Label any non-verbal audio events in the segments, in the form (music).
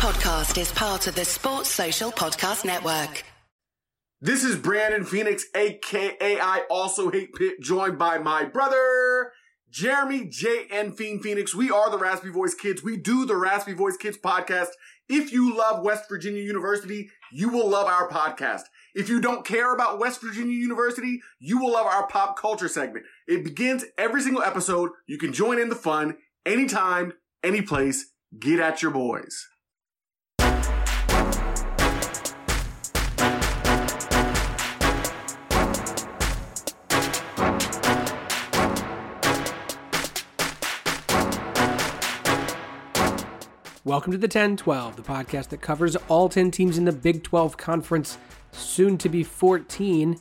podcast is part of the Sports Social Podcast Network. This is Brandon Phoenix, aka I also hate Pitt, joined by my brother Jeremy J and Fiend Phoenix. We are the Raspy Voice Kids. We do the Raspy Voice Kids podcast. If you love West Virginia University, you will love our podcast. If you don't care about West Virginia University, you will love our pop culture segment. It begins every single episode. You can join in the fun anytime, any place. Get at your boys. Welcome to the 10 12, the podcast that covers all 10 teams in the Big 12 Conference, soon to be 14,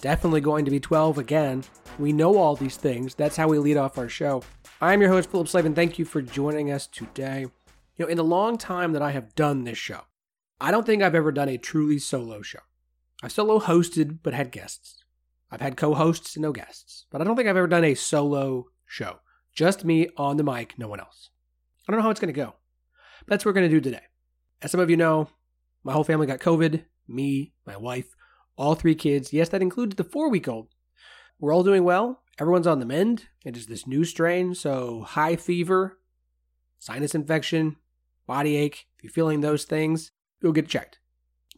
definitely going to be 12 again. We know all these things. That's how we lead off our show. I'm your host, Phillip Slavin. Thank you for joining us today. You know, in the long time that I have done this show, I don't think I've ever done a truly solo show. I've solo hosted, but had guests. I've had co hosts and no guests, but I don't think I've ever done a solo show. Just me on the mic, no one else. I don't know how it's going to go. That's what we're going to do today. As some of you know, my whole family got COVID me, my wife, all three kids. Yes, that included the four week old. We're all doing well. Everyone's on the mend. It is this new strain, so high fever, sinus infection, body ache. If you're feeling those things, go get checked.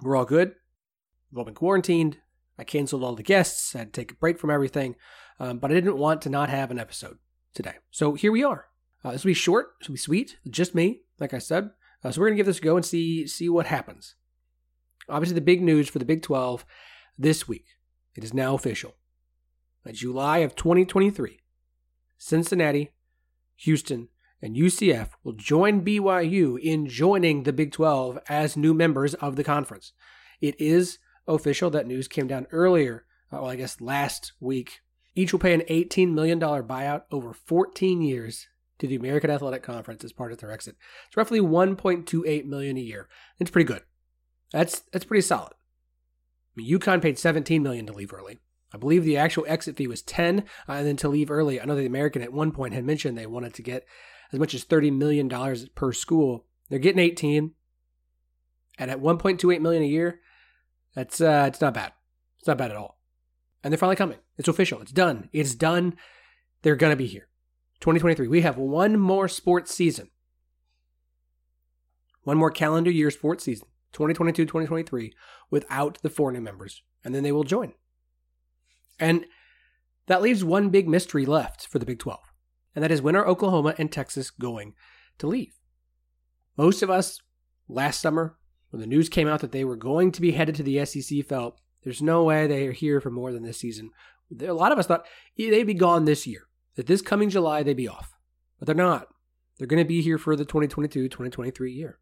We're all good. We've all been quarantined. I canceled all the guests. I had to take a break from everything, um, but I didn't want to not have an episode today. So here we are. Uh, this will be short. This will be sweet. Just me, like I said. Uh, so we're gonna give this a go and see see what happens. Obviously, the big news for the Big 12 this week. It is now official. By July of 2023, Cincinnati, Houston, and UCF will join BYU in joining the Big 12 as new members of the conference. It is official. That news came down earlier, uh, well, I guess last week. Each will pay an $18 million buyout over 14 years to the American Athletic Conference as part of their exit. It's roughly 1.28 million a year. It's pretty good. That's that's pretty solid. I mean, UConn paid 17 million to leave early. I believe the actual exit fee was 10, uh, and then to leave early. I know the American at one point had mentioned they wanted to get as much as 30 million dollars per school. They're getting 18, and at 1.28 million a year, that's uh, it's not bad. It's not bad at all. And they're finally coming. It's official. It's done. It's done. They're gonna be here. 2023. We have one more sports season. One more calendar year sports season. 2022 2023 without the four new members, and then they will join. And that leaves one big mystery left for the Big 12, and that is when are Oklahoma and Texas going to leave? Most of us last summer, when the news came out that they were going to be headed to the SEC, felt there's no way they are here for more than this season. A lot of us thought they'd be gone this year, that this coming July they'd be off, but they're not. They're going to be here for the 2022 2023 year.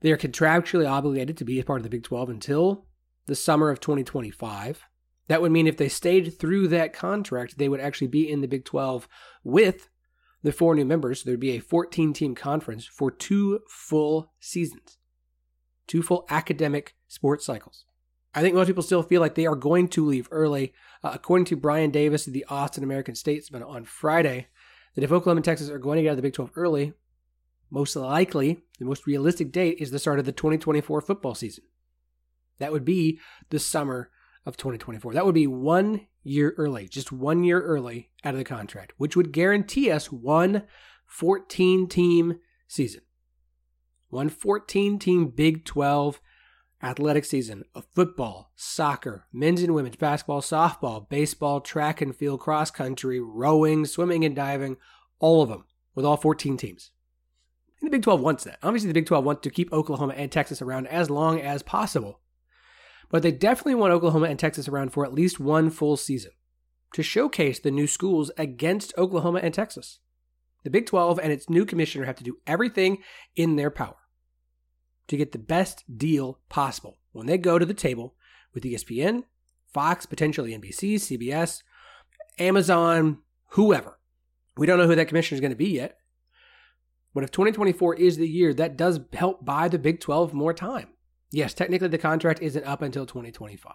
They are contractually obligated to be a part of the Big 12 until the summer of 2025. That would mean if they stayed through that contract, they would actually be in the Big 12 with the four new members. So There'd be a 14 team conference for two full seasons, two full academic sports cycles. I think most people still feel like they are going to leave early. Uh, according to Brian Davis of the Austin American Statesman on Friday, that if Oklahoma and Texas are going to get out of the Big 12 early, most likely, the most realistic date is the start of the 2024 football season. That would be the summer of 2024. That would be one year early, just one year early out of the contract, which would guarantee us one 14 team season. One 14 team Big 12 athletic season of football, soccer, men's and women's basketball, softball, baseball, track and field, cross country, rowing, swimming and diving, all of them with all 14 teams. And the Big 12 wants that. Obviously, the Big 12 wants to keep Oklahoma and Texas around as long as possible. But they definitely want Oklahoma and Texas around for at least one full season to showcase the new schools against Oklahoma and Texas. The Big 12 and its new commissioner have to do everything in their power to get the best deal possible when they go to the table with ESPN, Fox, potentially NBC, CBS, Amazon, whoever. We don't know who that commissioner is going to be yet. But if 2024 is the year, that does help buy the Big 12 more time. Yes, technically the contract isn't up until 2025.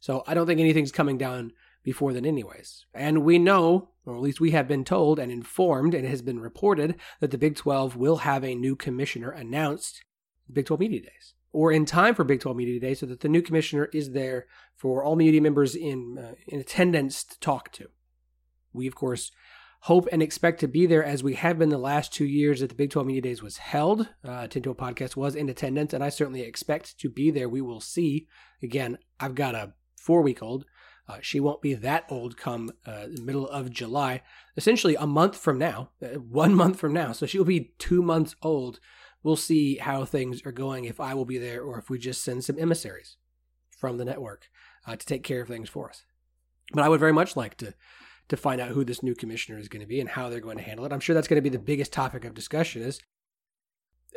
So I don't think anything's coming down before then, anyways. And we know, or at least we have been told and informed, and it has been reported that the Big 12 will have a new commissioner announced Big 12 Media Days, or in time for Big 12 Media Days, so that the new commissioner is there for all media members in uh, in attendance to talk to. We, of course, hope and expect to be there as we have been the last two years that the Big 12 Media Days was held. Uh, Tinto Podcast was in attendance, and I certainly expect to be there. We will see. Again, I've got a four week old. Uh, she won't be that old come uh, middle of July, essentially a month from now, uh, one (laughs) month from now. So she'll be two months old. We'll see how things are going if I will be there or if we just send some emissaries from the network uh, to take care of things for us. But I would very much like to to find out who this new commissioner is going to be and how they're going to handle it. I'm sure that's going to be the biggest topic of discussion. Is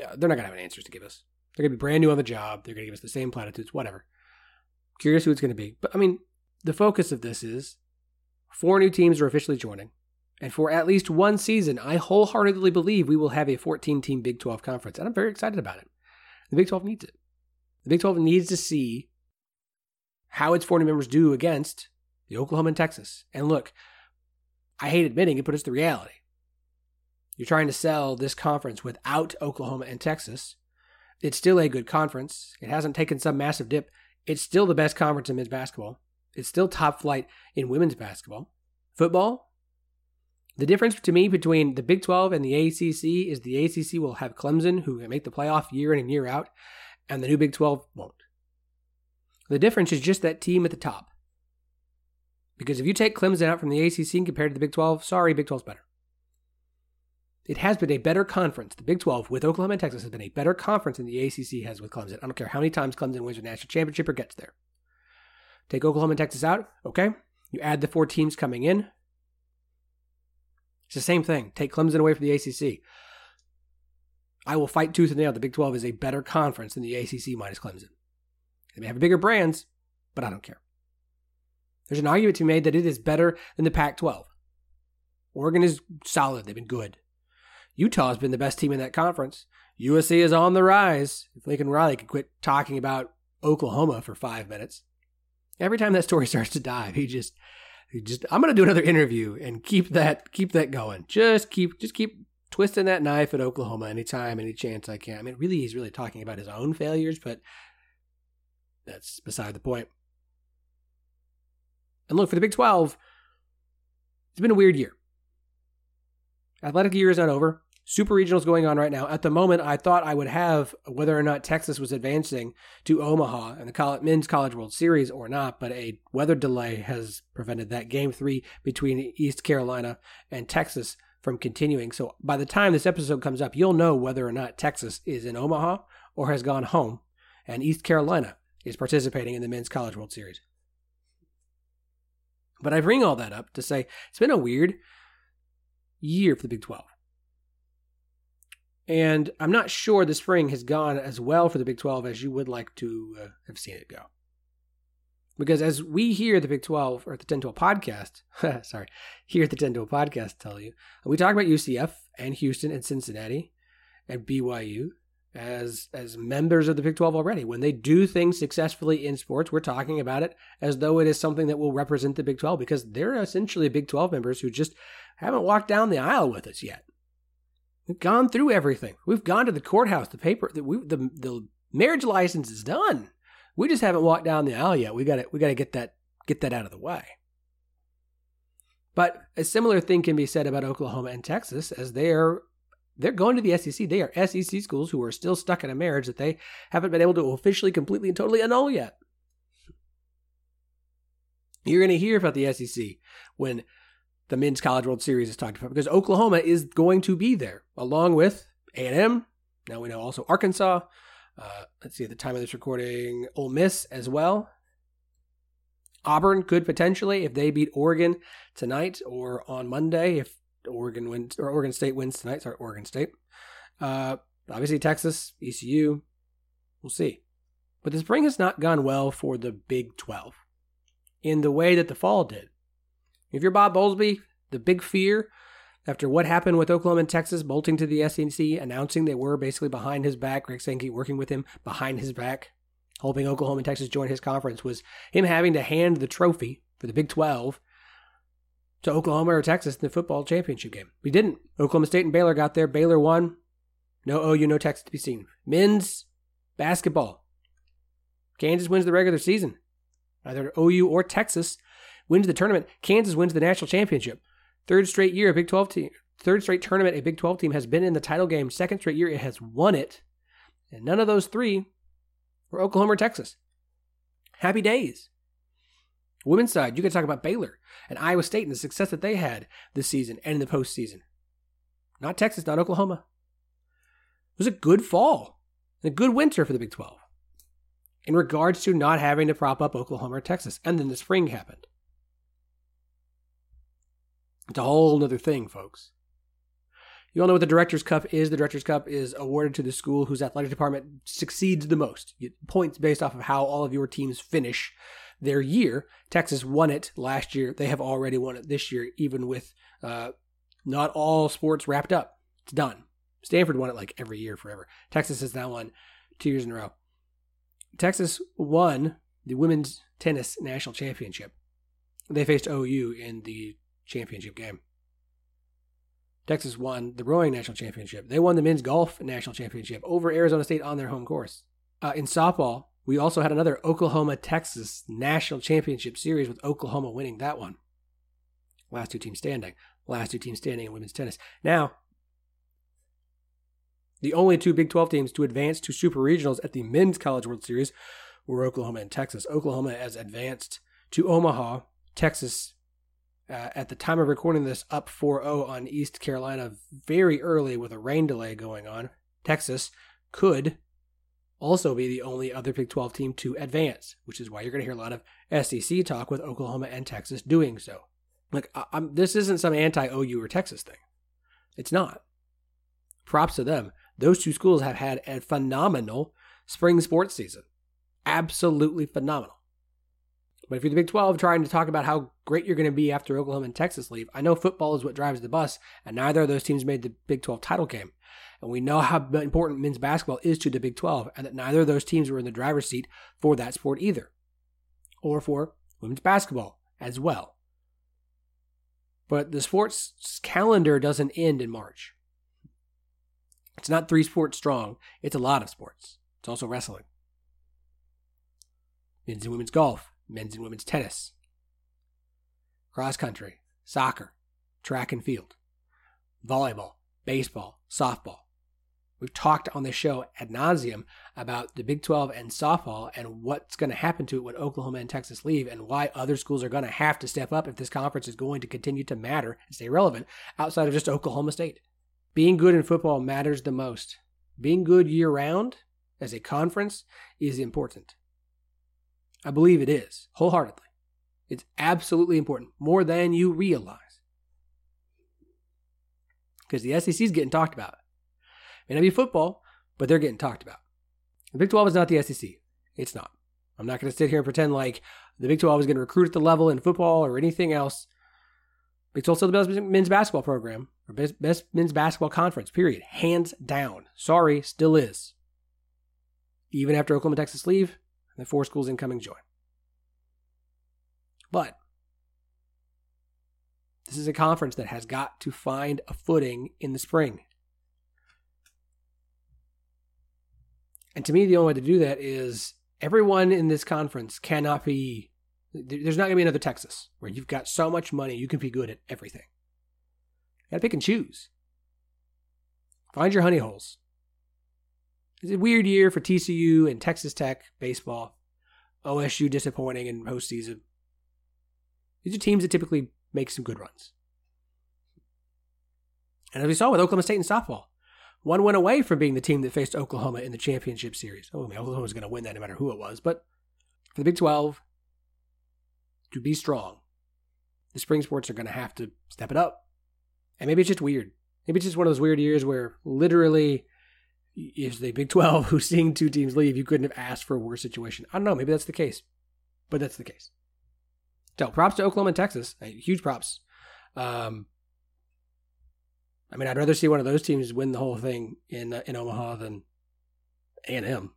uh, they're not going to have answers to give us. They're going to be brand new on the job. They're going to give us the same platitudes, whatever. Curious who it's going to be. But I mean, the focus of this is four new teams are officially joining. And for at least one season, I wholeheartedly believe we will have a 14 team Big 12 conference. And I'm very excited about it. The Big 12 needs it. The Big 12 needs to see how its 40 members do against the Oklahoma and Texas. And look, I hate admitting it, but it's the reality. You're trying to sell this conference without Oklahoma and Texas. It's still a good conference. It hasn't taken some massive dip. It's still the best conference in men's basketball. It's still top flight in women's basketball. Football, the difference to me between the Big 12 and the ACC is the ACC will have Clemson, who make the playoff year in and year out, and the new Big 12 won't. The difference is just that team at the top. Because if you take Clemson out from the ACC and compare to the Big 12, sorry, Big 12's better. It has been a better conference. The Big 12 with Oklahoma and Texas has been a better conference than the ACC has with Clemson. I don't care how many times Clemson wins a national championship or gets there. Take Oklahoma and Texas out, okay? You add the four teams coming in. It's the same thing. Take Clemson away from the ACC. I will fight tooth and nail. The Big 12 is a better conference than the ACC minus Clemson. They may have bigger brands, but I don't care. There's an argument to be made that it is better than the Pac 12. Oregon is solid, they've been good. Utah has been the best team in that conference. USC is on the rise. If Lincoln Riley could quit talking about Oklahoma for five minutes. Every time that story (laughs) starts to dive, he just just I'm gonna do another interview and keep that keep that going. Just keep just keep twisting that knife at Oklahoma anytime, any chance I can. I mean really he's really talking about his own failures, but that's beside the point. And look, for the Big 12, it's been a weird year. Athletic year is not over. Super regionals going on right now. At the moment, I thought I would have whether or not Texas was advancing to Omaha and the college, men's College World Series or not, but a weather delay has prevented that game three between East Carolina and Texas from continuing. So by the time this episode comes up, you'll know whether or not Texas is in Omaha or has gone home, and East Carolina is participating in the men's College World Series. But I bring all that up to say it's been a weird year for the Big 12. And I'm not sure the spring has gone as well for the Big 12 as you would like to uh, have seen it go. Because as we hear the Big 12 or the 10 12 podcast, (laughs) sorry, here at the 10 12 podcast tell you, we talk about UCF and Houston and Cincinnati and BYU as as members of the Big 12 already. When they do things successfully in sports, we're talking about it as though it is something that will represent the Big 12 because they're essentially Big 12 members who just haven't walked down the aisle with us yet. We've gone through everything. We've gone to the courthouse. The paper, the we, the, the marriage license is done. We just haven't walked down the aisle yet. We got to we got to get that get that out of the way. But a similar thing can be said about Oklahoma and Texas, as they are they're going to the SEC. They are SEC schools who are still stuck in a marriage that they haven't been able to officially, completely, and totally annul yet. You're going to hear about the SEC when the Men's College World Series is talked about because Oklahoma is going to be there along with A&M. Now we know also Arkansas. Uh, let's see at the time of this recording, Ole Miss as well. Auburn could potentially, if they beat Oregon tonight or on Monday, if Oregon wins or Oregon State wins tonight. Sorry, Oregon State. Uh, obviously, Texas, ECU. We'll see. But the spring has not gone well for the Big 12 in the way that the fall did. If you're Bob Bowlesby, the big fear after what happened with Oklahoma and Texas bolting to the SEC, announcing they were basically behind his back, Greg Sankey working with him behind his back, hoping Oklahoma and Texas join his conference, was him having to hand the trophy for the Big 12 to Oklahoma or Texas in the football championship game. We didn't. Oklahoma State and Baylor got there. Baylor won. No OU, no Texas to be seen. Men's basketball. Kansas wins the regular season. Either OU or Texas wins the tournament. Kansas wins the national championship. Third straight year, a Big 12 team. Third straight tournament, a Big 12 team has been in the title game. Second straight year, it has won it. And none of those three were Oklahoma or Texas. Happy days. Women's side, you can talk about Baylor and Iowa State and the success that they had this season and in the postseason. Not Texas, not Oklahoma. It was a good fall and a good winter for the Big 12 in regards to not having to prop up Oklahoma or Texas. And then the spring happened. It's a whole other thing, folks. You all know what the Director's Cup is. The Director's Cup is awarded to the school whose athletic department succeeds the most. Points based off of how all of your teams finish their year. Texas won it last year. They have already won it this year, even with uh, not all sports wrapped up. It's done. Stanford won it like every year forever. Texas has now won two years in a row. Texas won the women's tennis national championship. They faced OU in the championship game. Texas won the rowing national championship. They won the men's golf national championship over Arizona State on their home course. Uh, in softball, we also had another Oklahoma Texas national championship series with Oklahoma winning that one. Last two teams standing. Last two teams standing in women's tennis. Now, the only two Big 12 teams to advance to super regionals at the Men's College World Series were Oklahoma and Texas. Oklahoma has advanced to Omaha. Texas uh, at the time of recording this, up 4 0 on East Carolina very early with a rain delay going on. Texas could also be the only other Big 12 team to advance, which is why you're going to hear a lot of SEC talk with Oklahoma and Texas doing so. Like, I'm, this isn't some anti OU or Texas thing. It's not. Props to them. Those two schools have had a phenomenal spring sports season. Absolutely phenomenal. But if you're the Big 12 trying to talk about how great you're going to be after Oklahoma and Texas leave, I know football is what drives the bus, and neither of those teams made the Big 12 title game. And we know how important men's basketball is to the Big 12, and that neither of those teams were in the driver's seat for that sport either, or for women's basketball as well. But the sports calendar doesn't end in March. It's not three sports strong, it's a lot of sports. It's also wrestling, men's and women's golf, men's and women's tennis, cross country, soccer, track and field, volleyball, baseball, softball. We've talked on this show ad nauseum about the Big 12 and softball and what's going to happen to it when Oklahoma and Texas leave and why other schools are going to have to step up if this conference is going to continue to matter and stay relevant outside of just Oklahoma State. Being good in football matters the most. Being good year round as a conference is important. I believe it is, wholeheartedly. It's absolutely important, more than you realize. Because the SEC is getting talked about. May not be football, but they're getting talked about. The Big 12 is not the SEC. It's not. I'm not going to sit here and pretend like the Big 12 is going to recruit at the level in football or anything else. Big 12 still the best men's basketball program, or best, best men's basketball conference, period. Hands down. Sorry, still is. Even after Oklahoma, Texas leave, the four schools incoming join. But this is a conference that has got to find a footing in the spring. And to me, the only way to do that is everyone in this conference cannot be. There's not going to be another Texas where you've got so much money you can be good at everything. You got to pick and choose. Find your honey holes. It's a weird year for TCU and Texas Tech baseball. OSU disappointing in postseason. These are teams that typically make some good runs. And as we saw with Oklahoma State and softball, one went away from being the team that faced Oklahoma in the championship series. Oh, I mean, Oklahoma was going to win that no matter who it was. But for the Big 12, to be strong, the spring sports are going to have to step it up. And maybe it's just weird. Maybe it's just one of those weird years where literally is the Big 12 who's seeing two teams leave, you couldn't have asked for a worse situation. I don't know. Maybe that's the case, but that's the case. So props to Oklahoma and Texas. Huge props. Um, I mean, I'd rather see one of those teams win the whole thing in uh, in Omaha than A and M.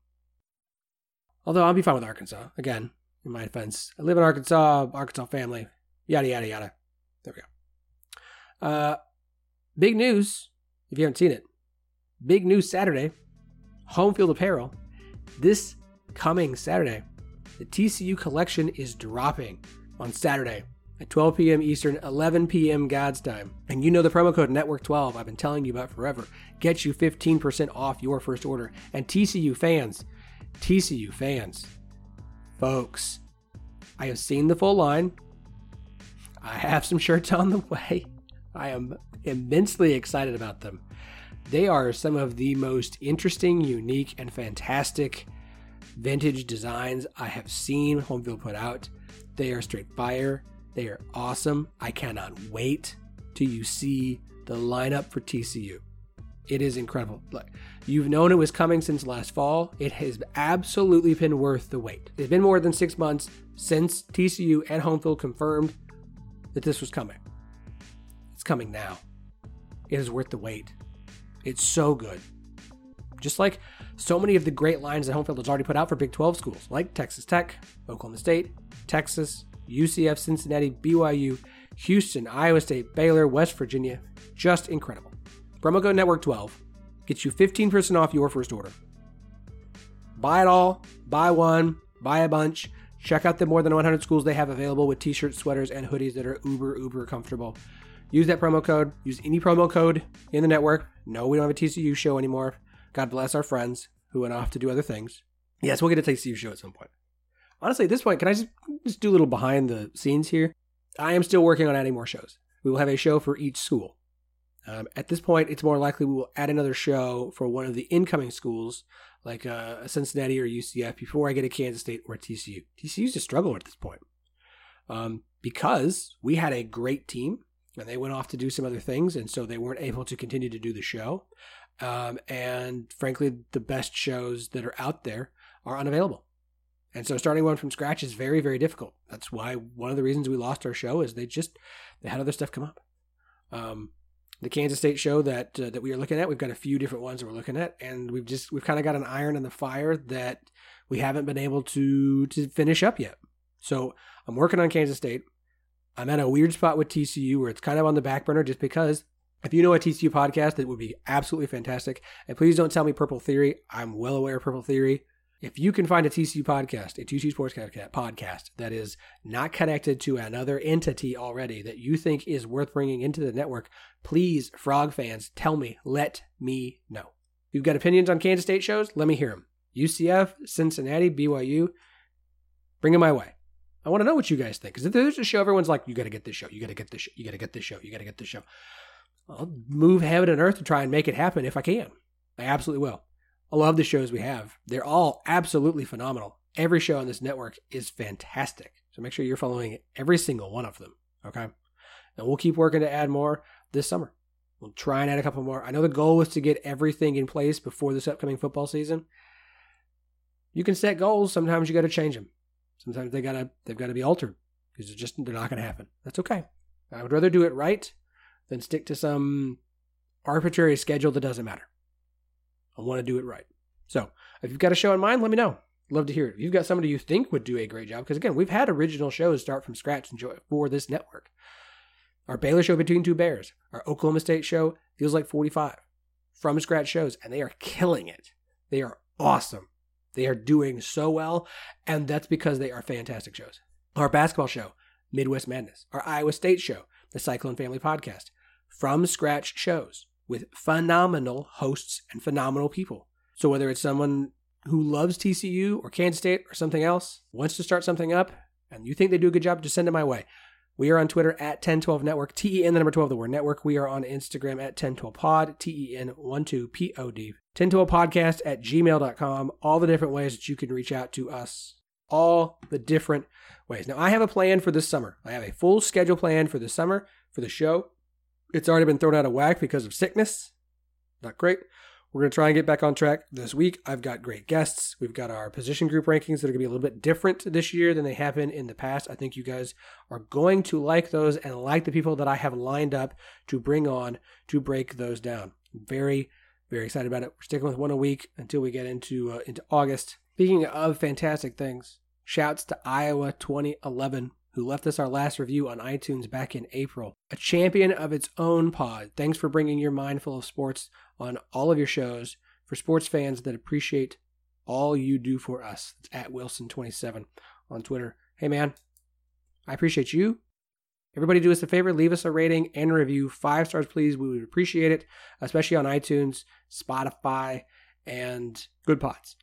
Although I'll be fine with Arkansas again. in my defense. I live in Arkansas, Arkansas family, yada, yada, yada. There we go. Uh, big news, if you haven't seen it. Big news Saturday, Homefield Apparel. This coming Saturday, the TCU collection is dropping on Saturday at 12 p.m. Eastern, 11 p.m. God's time. And you know the promo code Network12 I've been telling you about forever gets you 15% off your first order. And TCU fans, TCU fans, folks, I have seen the full line. I have some shirts on the (laughs) way. I am immensely excited about them. They are some of the most interesting, unique, and fantastic vintage designs I have seen Homefield put out. They are straight fire. They are awesome. I cannot wait till you see the lineup for TCU. It is incredible. Look, you've known it was coming since last fall. It has absolutely been worth the wait. It's been more than six months since TCU and Homefield confirmed that this was coming. It's coming now. It is worth the wait. It's so good. Just like so many of the great lines that Homefield has already put out for Big 12 schools, like Texas Tech, Oklahoma State, Texas, UCF, Cincinnati, BYU, Houston, Iowa State, Baylor, West Virginia. Just incredible. Promo code Network 12 gets you 15% off your first order. Buy it all, buy one, buy a bunch. Check out the more than 100 schools they have available with t shirts, sweaters, and hoodies that are uber, uber comfortable. Use that promo code. Use any promo code in the network. No, we don't have a TCU show anymore. God bless our friends who went off to do other things. Yes, we'll get a TCU show at some point. Honestly, at this point, can I just, just do a little behind the scenes here? I am still working on adding more shows. We will have a show for each school. Um, at this point, it's more likely we will add another show for one of the incoming schools, like uh, Cincinnati or UCF, before I get a Kansas State or TCU. TCU's a struggle at this point um, because we had a great team and they went off to do some other things, and so they weren't able to continue to do the show. Um, and frankly, the best shows that are out there are unavailable. And so starting one from scratch is very, very difficult. That's why one of the reasons we lost our show is they just they had other stuff come up. Um, the Kansas State show that uh, that we are looking at, we've got a few different ones that we're looking at, and we've just we've kind of got an iron in the fire that we haven't been able to to finish up yet. So I'm working on Kansas State. I'm at a weird spot with TCU where it's kind of on the back burner just because if you know a TCU podcast, it would be absolutely fantastic. And please don't tell me Purple Theory. I'm well aware of Purple Theory. If you can find a TCU podcast, a TCU Sports podcast that is not connected to another entity already that you think is worth bringing into the network, please, Frog fans, tell me. Let me know. You've got opinions on Kansas State shows, let me hear them. UCF, Cincinnati, BYU, bring them my way. I want to know what you guys think. Because if there's a show, everyone's like, you got to get this show, you got to get this show, you got to get this show, you got to get this show. I'll move heaven and earth to try and make it happen if I can. I absolutely will. I love the shows we have. They're all absolutely phenomenal. Every show on this network is fantastic. So make sure you're following every single one of them. Okay. And we'll keep working to add more this summer. We'll try and add a couple more. I know the goal was to get everything in place before this upcoming football season. You can set goals. Sometimes you got to change them. Sometimes they gotta they've got to be altered because it's just they're not going to happen. That's okay. I would rather do it right than stick to some arbitrary schedule that doesn't matter. I want to do it right. So if you've got a show in mind, let me know. Love to hear it. If you've got somebody you think would do a great job, because again, we've had original shows start from scratch for this network. Our Baylor show, Between Two Bears, our Oklahoma State show, feels like 45 from scratch shows, and they are killing it. They are awesome. They are doing so well, and that's because they are fantastic shows. Our basketball show, Midwest Madness, our Iowa State show, the Cyclone Family Podcast, from scratch shows with phenomenal hosts and phenomenal people. So whether it's someone who loves TCU or Kansas State or something else, wants to start something up, and you think they do a good job, just send it my way. We are on Twitter at 1012 Network, T E N, the number 12, the word network. We are on Instagram at 1012pod, T E N 12 P O D. 1012 podcast at gmail.com. All the different ways that you can reach out to us. All the different ways. Now, I have a plan for this summer. I have a full schedule plan for the summer for the show. It's already been thrown out of whack because of sickness. Not great. We're going to try and get back on track this week. I've got great guests. We've got our position group rankings that are going to be a little bit different this year than they have been in the past. I think you guys are going to like those and like the people that I have lined up to bring on to break those down. Very, very excited about it. We're sticking with one a week until we get into uh, into August. Speaking of fantastic things, Shouts to Iowa 2011, who left us our last review on iTunes back in April. A champion of its own pod. Thanks for bringing your mind full of sports on all of your shows for sports fans that appreciate all you do for us. It's at Wilson27 on Twitter. Hey, man, I appreciate you. Everybody, do us a favor, leave us a rating and a review. Five stars, please. We would appreciate it, especially on iTunes, Spotify, and Goodpods.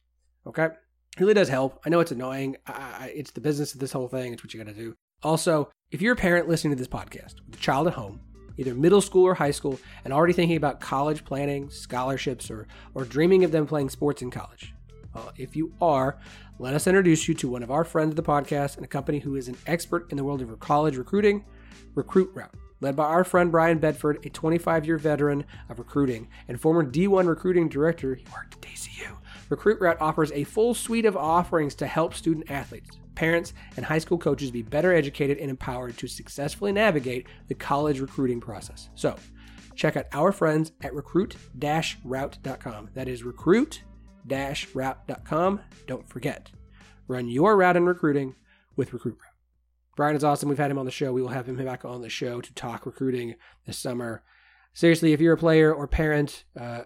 Okay? It really does help. I know it's annoying. I, it's the business of this whole thing. It's what you got to do. Also, if you're a parent listening to this podcast with a child at home, either middle school or high school, and already thinking about college planning, scholarships, or, or dreaming of them playing sports in college, well, if you are, let us introduce you to one of our friends of the podcast and a company who is an expert in the world of college recruiting, Recruit Route. Led by our friend Brian Bedford, a 25 year veteran of recruiting and former D1 recruiting director, he worked at DCU. Recruit Route offers a full suite of offerings to help student athletes, parents, and high school coaches be better educated and empowered to successfully navigate the college recruiting process. So, check out our friends at recruit-route.com. That is recruit-route.com. Don't forget, run your route in recruiting with Recruit Route. Brian is awesome. We've had him on the show. We will have him back on the show to talk recruiting this summer. Seriously, if you're a player or parent, uh,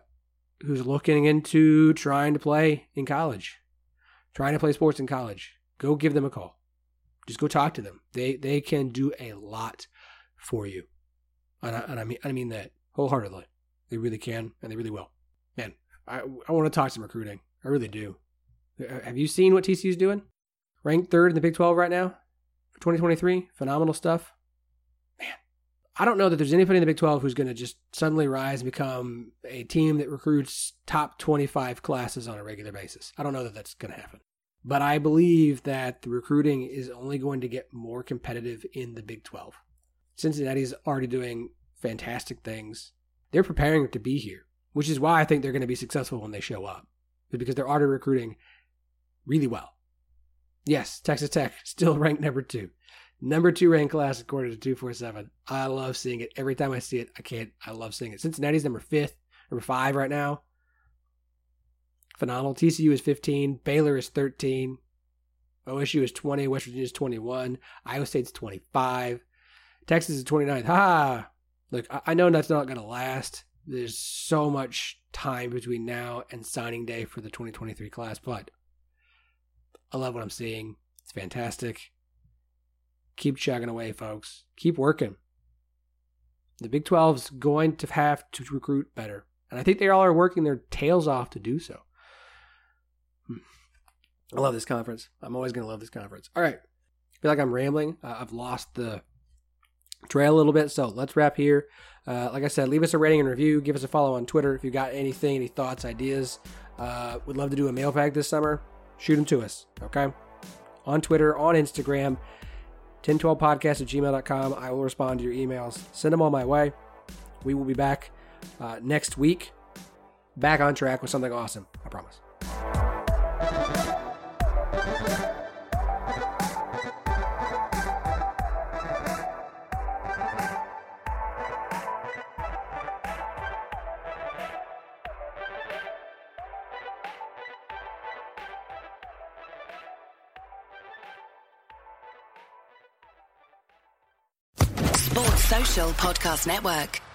who's looking into trying to play in college, trying to play sports in college, go give them a call. Just go talk to them. They they can do a lot for you, and I, and I mean I mean that wholeheartedly. They really can, and they really will. Man, I I want to talk some recruiting. I really do. Uh, have you seen what TCU's doing? Ranked third in the Big 12 right now for 2023. Phenomenal stuff. I don't know that there's anybody in the Big 12 who's going to just suddenly rise and become a team that recruits top 25 classes on a regular basis. I don't know that that's going to happen. But I believe that the recruiting is only going to get more competitive in the Big 12. Cincinnati's already doing fantastic things. They're preparing to be here, which is why I think they're going to be successful when they show up, because they're already recruiting really well. Yes, Texas Tech (laughs) still ranked number two. Number two ranked class according to 247. I love seeing it. Every time I see it, I can't. I love seeing it. Cincinnati's number fifth, number five right now. Phenomenal. TCU is 15. Baylor is 13. OSU is 20. West Virginia is 21. Iowa State's 25. Texas is 29. Ha! Look, I know that's not going to last. There's so much time between now and signing day for the 2023 class, but I love what I'm seeing. It's fantastic. Keep chugging away, folks. Keep working. The Big 12 is going to have to recruit better. And I think they all are working their tails off to do so. Hmm. I love this conference. I'm always going to love this conference. All right. I feel like I'm rambling. Uh, I've lost the trail a little bit. So let's wrap here. Uh, like I said, leave us a rating and review. Give us a follow on Twitter if you've got anything, any thoughts, ideas. Uh, would love to do a mailbag this summer. Shoot them to us. Okay. On Twitter, on Instagram. 1012podcast at gmail.com. I will respond to your emails. Send them all my way. We will be back uh, next week, back on track with something awesome. I promise. Podcast Network.